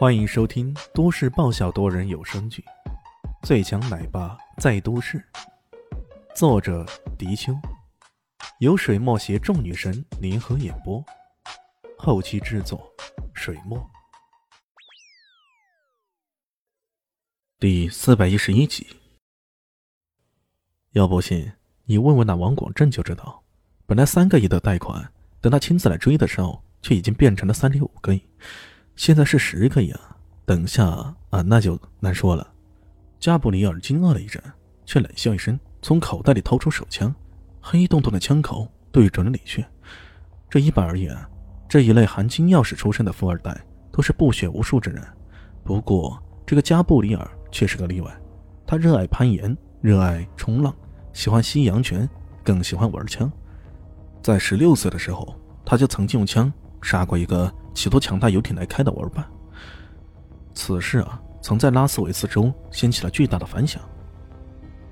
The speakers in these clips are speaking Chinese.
欢迎收听都市爆笑多人有声剧《最强奶爸在都市》，作者：迪秋，由水墨携众女神联合演播，后期制作：水墨。第四百一十一集。要不信，你问问那王广正就知道。本来三个亿的贷款，等他亲自来追的时候，却已经变成了三点五个亿。现在是十个亿啊！等下啊，那就难说了。加布里尔惊愕了一阵，却冷笑一声，从口袋里掏出手枪，黑洞洞的枪口对准了李炫。这一般而言，这一类含金钥匙出身的富二代都是不学无术之人。不过，这个加布里尔却是个例外。他热爱攀岩，热爱冲浪，喜欢吸阳泉，更喜欢玩枪。在十六岁的时候，他就曾经用枪杀过一个。企图抢他游艇来开的玩伴。此事啊，曾在拉斯维斯州掀起了巨大的反响。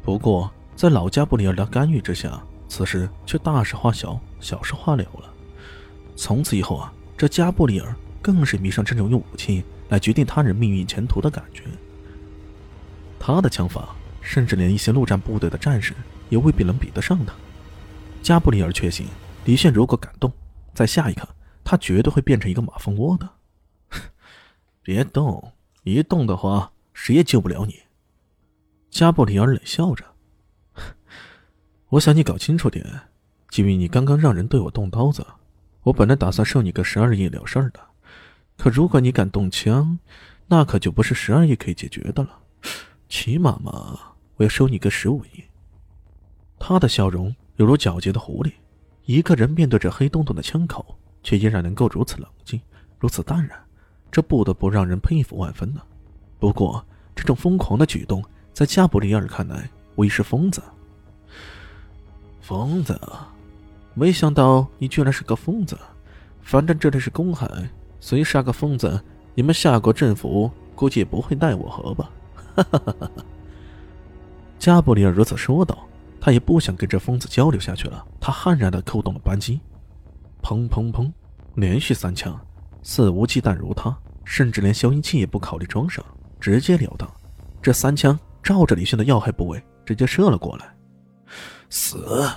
不过，在老加布里尔的干预之下，此事却大事化小，小事化了了。从此以后啊，这加布里尔更是迷上这种用武器来决定他人命运前途的感觉。他的枪法，甚至连一些陆战部队的战士也未必能比得上他。加布里尔确信，李炫如果敢动，在下一刻。他绝对会变成一个马蜂窝的，别动！一动的话，谁也救不了你。加布里尔冷笑着：“ 我想你搞清楚点，基于你刚刚让人对我动刀子，我本来打算收你个十二亿了事儿的。可如果你敢动枪，那可就不是十二亿可以解决的了。起码嘛，我要收你个十五亿。”他的笑容犹如狡黠的狐狸。一个人面对着黑洞洞的枪口。却依然能够如此冷静，如此淡然，这不得不让人佩服万分呢。不过，这种疯狂的举动，在加布里尔看来，无疑是疯子。疯子，没想到你居然是个疯子。反正这里是公海，随杀个疯子，你们夏国政府估计也不会奈我何吧？哈哈哈哈加布里尔如此说道。他也不想跟这疯子交流下去了。他悍然的扣动了扳机。砰砰砰！连续三枪，肆无忌惮如他，甚至连消音器也不考虑装上，直截了当。这三枪照着李迅的要害部位直接射了过来，死！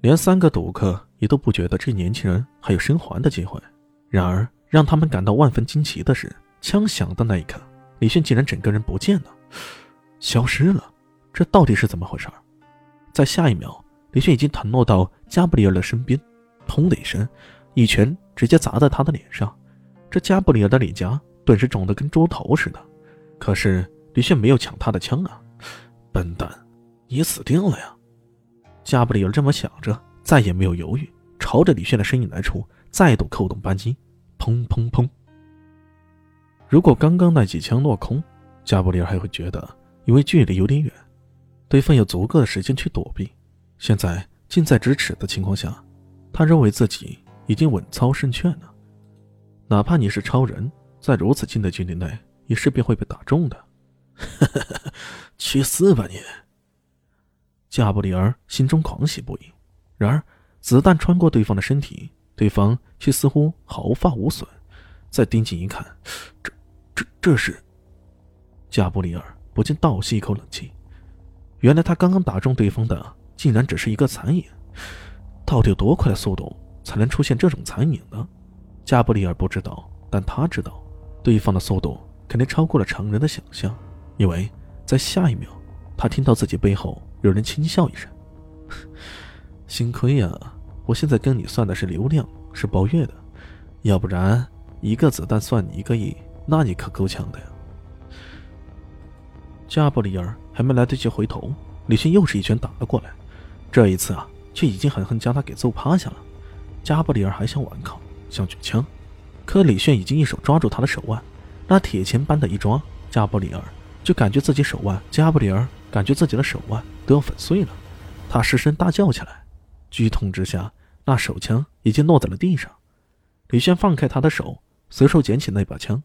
连三个赌客也都不觉得这年轻人还有生还的机会。然而，让他们感到万分惊奇的是，枪响的那一刻，李迅竟然整个人不见了，消失了。这到底是怎么回事？在下一秒，李迅已经腾落到加布里尔的身边。砰的一声，一拳直接砸在他的脸上，这加布里尔的脸颊顿时肿得跟猪头似的。可是李炫没有抢他的枪啊！笨蛋，你死定了呀！加布里尔这么想着，再也没有犹豫，朝着李炫的身影来出，再度扣动扳机，砰砰砰！如果刚刚那几枪落空，加布里尔还会觉得因为距离有点远，对方有足够的时间去躲避。现在近在咫尺的情况下。他认为自己已经稳操胜券了，哪怕你是超人，在如此近的距离内，也势必会被打中的。去死吧你！加布里尔心中狂喜不已。然而，子弹穿过对方的身体，对方却似乎毫发无损。再盯紧一看，这、这、这是……加布里尔不禁倒吸一口冷气。原来他刚刚打中对方的，竟然只是一个残影。到底有多快的速度才能出现这种残影呢？加布里尔不知道，但他知道，对方的速度肯定超过了常人的想象。因为在下一秒，他听到自己背后有人轻笑一声：“ 幸亏呀，我现在跟你算的是流量，是包月的，要不然一个子弹算你一个亿，那你可够呛的呀。”加布里尔还没来得及回头，李迅又是一拳打了过来。这一次啊。却已经狠狠将他给揍趴下了。加布里尔还想顽抗，想举枪，可李炫已经一手抓住他的手腕，那铁钳般的一抓，加布里尔就感觉自己手腕，加布里尔感觉自己的手腕都要粉碎了。他失声大叫起来，剧痛之下，那手枪已经落在了地上。李炫放开他的手，随手捡起那把枪，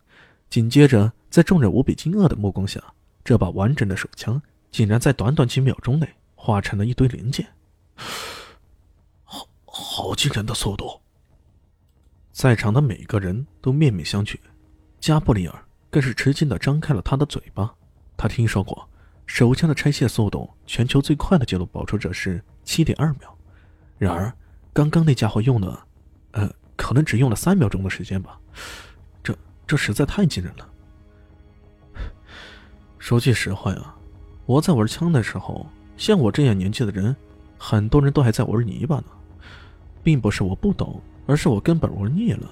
紧接着在众人无比惊愕的目光下，这把完整的手枪竟然在短短几秒钟内化成了一堆零件。好惊人的速度！在场的每个人都面面相觑。加布里尔更是吃惊的张开了他的嘴巴。他听说过手枪的拆卸速度，全球最快的记录保持者是七点二秒。然而，刚刚那家伙用了，呃，可能只用了三秒钟的时间吧。这这实在太惊人了。说句实话呀，我在玩枪的时候，像我这样年纪的人，很多人都还在玩泥巴呢。并不是我不懂，而是我根本玩腻了。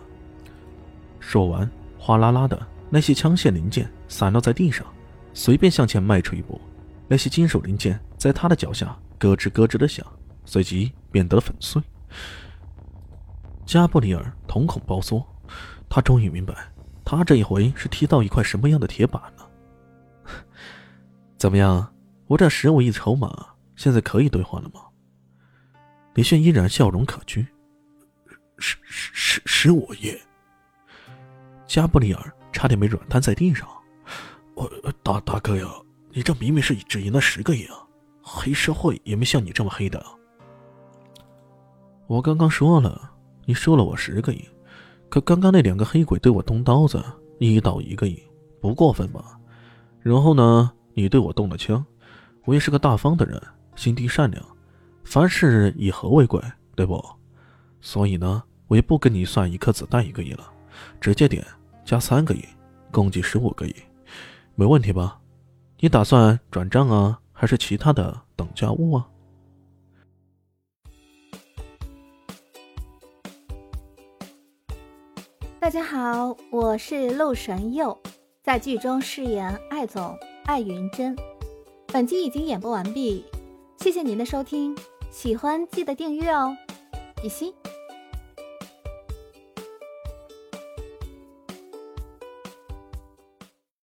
说完，哗啦啦的那些枪械零件散落在地上，随便向前迈出一步，那些金属零件在他的脚下咯吱咯吱的响。随即变得粉碎。加布里尔瞳孔包缩，他终于明白，他这一回是踢到一块什么样的铁板了。怎么样，我这十五亿筹码现在可以兑换了吗？李炫依然笑容可掬。十十十十五亿。加布里尔差点没软瘫在地上。我大大哥呀，你这明明是只赢了十个亿啊！黑社会也没像你这么黑的。我刚刚说了，你输了我十个亿，可刚刚那两个黑鬼对我动刀子，一刀一个亿，不过分吧？然后呢，你对我动了枪，我也是个大方的人，心地善良，凡事以和为贵，对不？所以呢，我也不跟你算一颗子弹一个亿了，直接点加三个亿，共计十五个亿，没问题吧？你打算转账啊，还是其他的等价物啊？大家好，我是陆神佑，在剧中饰演艾总艾云珍。本集已经演播完毕，谢谢您的收听，喜欢记得订阅哦，比心。